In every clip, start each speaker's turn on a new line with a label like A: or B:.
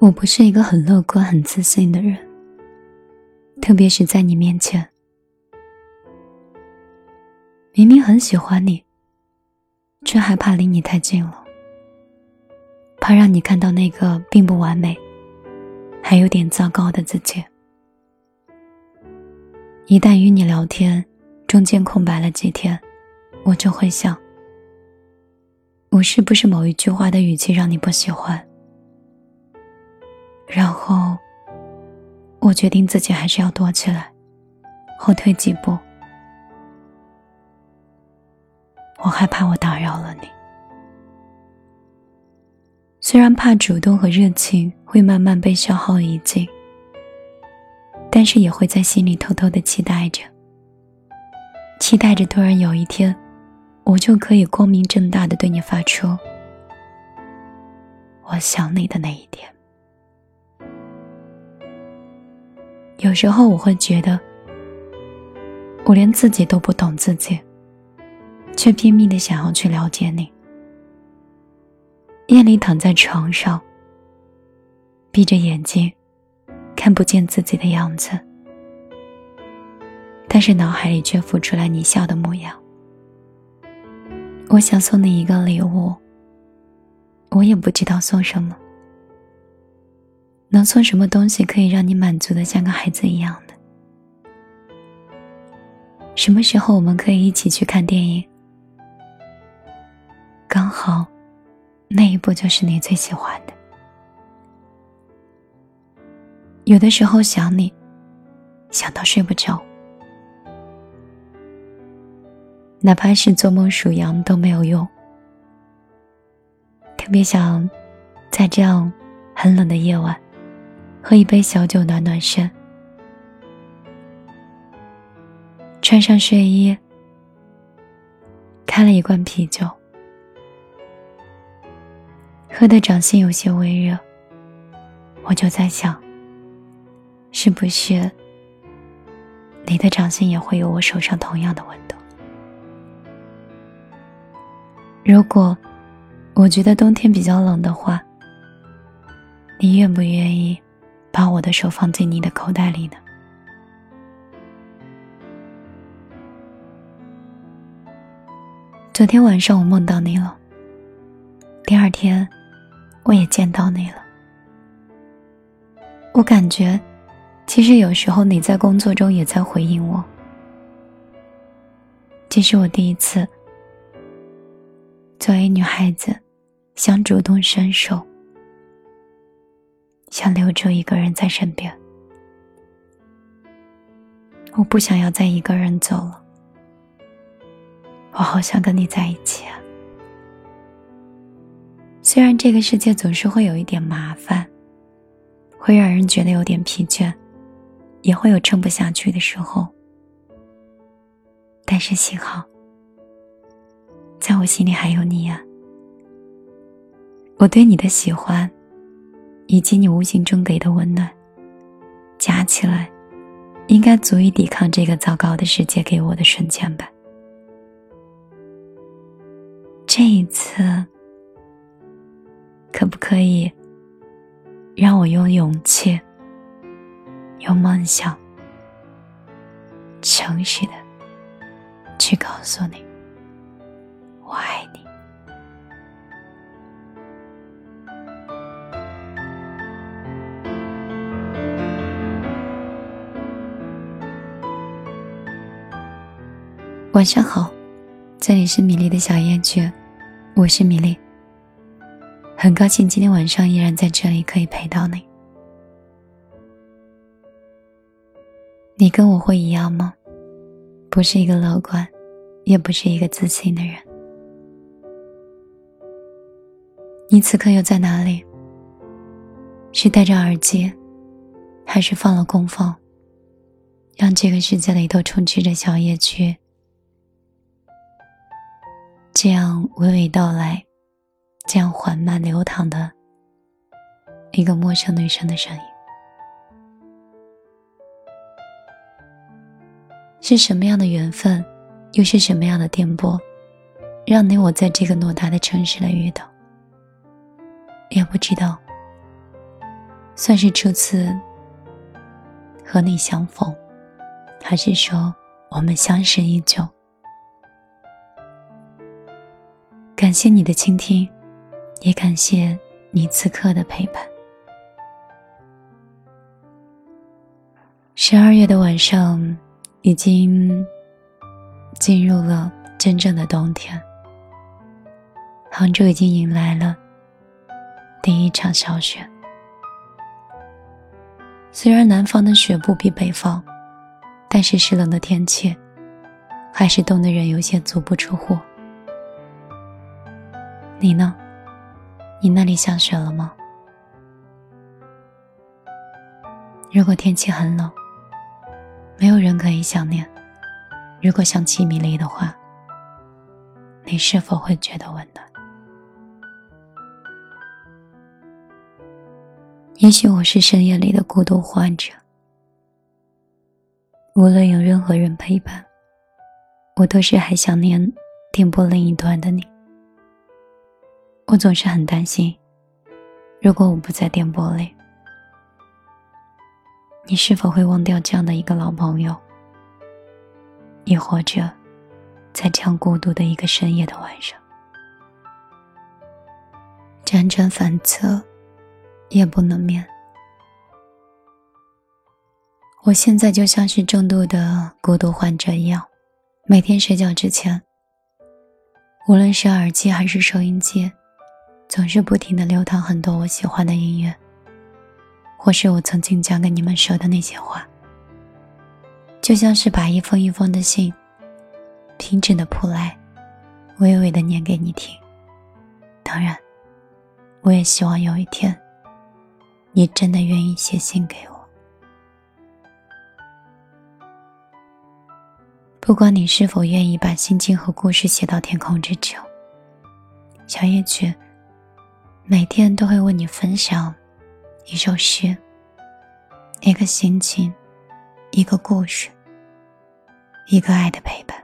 A: 我不是一个很乐观、很自信的人，特别是在你面前。明明很喜欢你，却害怕离你太近了，怕让你看到那个并不完美、还有点糟糕的自己。一旦与你聊天，中间空白了几天，我就会想：我是不是某一句话的语气让你不喜欢？我决定自己还是要躲起来，后退几步。我害怕我打扰了你。虽然怕主动和热情会慢慢被消耗殆尽，但是也会在心里偷偷的期待着，期待着突然有一天，我就可以光明正大的对你发出“我想你”的那一天。有时候我会觉得，我连自己都不懂自己，却拼命的想要去了解你。夜里躺在床上，闭着眼睛，看不见自己的样子，但是脑海里却浮出来你笑的模样。我想送你一个礼物，我也不知道送什么。能送什么东西可以让你满足的像个孩子一样的？什么时候我们可以一起去看电影？刚好，那一部就是你最喜欢的。有的时候想你，想到睡不着，哪怕是做梦数羊都没有用。特别想在这样很冷的夜晚。喝一杯小酒暖暖身，穿上睡衣，开了一罐啤酒，喝的掌心有些微热。我就在想，是不是你的掌心也会有我手上同样的温度？如果我觉得冬天比较冷的话，你愿不愿意？把我的手放进你的口袋里呢。昨天晚上我梦到你了，第二天我也见到你了。我感觉，其实有时候你在工作中也在回应我。这是我第一次，作为女孩子，想主动伸手。想留住一个人在身边，我不想要再一个人走了。我好想跟你在一起啊！虽然这个世界总是会有一点麻烦，会让人觉得有点疲倦，也会有撑不下去的时候，但是幸好，在我心里还有你呀。我对你的喜欢。以及你无形中给的温暖，加起来，应该足以抵抗这个糟糕的世界给我的瞬间吧。这一次，可不可以让我用勇气、用梦想、诚实的去告诉你，晚上好，这里是米粒的小夜曲，我是米粒。很高兴今天晚上依然在这里可以陪到你。你跟我会一样吗？不是一个乐观，也不是一个自信的人。你此刻又在哪里？是戴着耳机，还是放了功放，让这个世界里都充斥着小夜曲？这样娓娓道来，这样缓慢流淌的一个陌生女生的声音，是什么样的缘分，又是什么样的电波，让你我在这个偌大的城市里遇到？也不知道。算是初次和你相逢，还是说我们相识已久？感谢你的倾听，也感谢你此刻的陪伴。十二月的晚上，已经进入了真正的冬天。杭州已经迎来了第一场小雪。虽然南方的雪不比北方，但是湿冷的天气，还是冻得人有些足不出户。你呢？你那里下雪了吗？如果天气很冷，没有人可以想念。如果想起米粒的话，你是否会觉得温暖？也许我是深夜里的孤独患者，无论有任何人陪伴，我都是还想念电波另一端的你。我总是很担心，如果我不在电波里，你是否会忘掉这样的一个老朋友？亦或者，在这样孤独的一个深夜的晚上，辗转反侧。夜不能眠。我现在就像是重度的孤独患者一样，每天睡觉之前，无论是耳机还是收音机，总是不停的流淌很多我喜欢的音乐，或是我曾经讲给你们说的那些话，就像是把一封一封的信，平整的铺来，娓娓的念给你听。当然，我也希望有一天。你真的愿意写信给我？不管你是否愿意把心情和故事写到天空之城，小夜曲每天都会为你分享一首诗、一个心情、一个故事、一个爱的陪伴。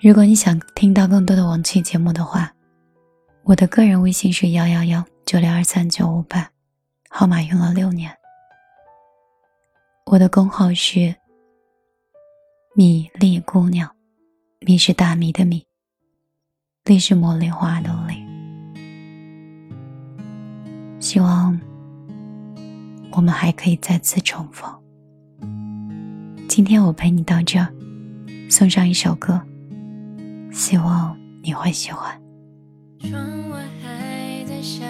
A: 如果你想听到更多的往期节目的话，我的个人微信是幺幺幺九零二三九五八，号码用了六年。我的公号是米粒姑娘，米是大米的米，泪是茉莉花的泪。希望我们还可以再次重逢。今天我陪你到这，送上一首歌，希望你会喜欢。
B: 窗外还在下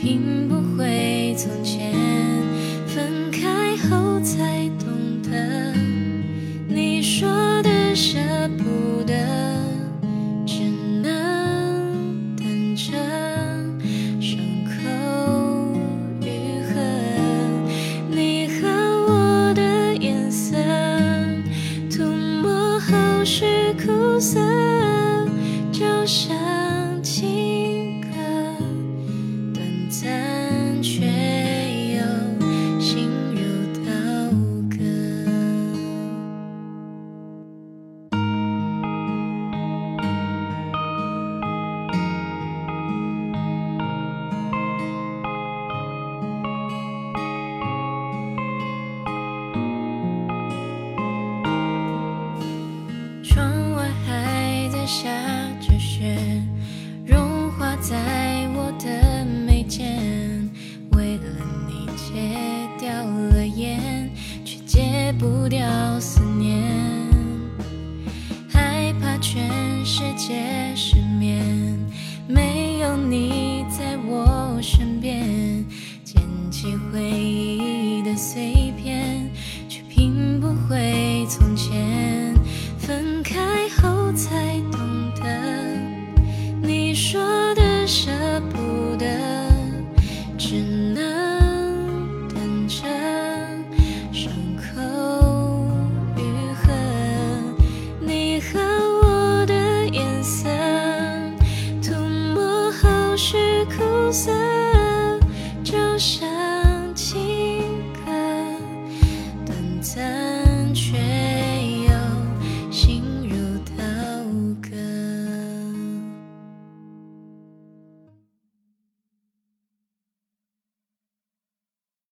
B: 拼不回从前分开后才懂得你说的舍不得只能等着伤口愈合。你和我的颜色涂抹后是苦涩不掉思念害怕全世界色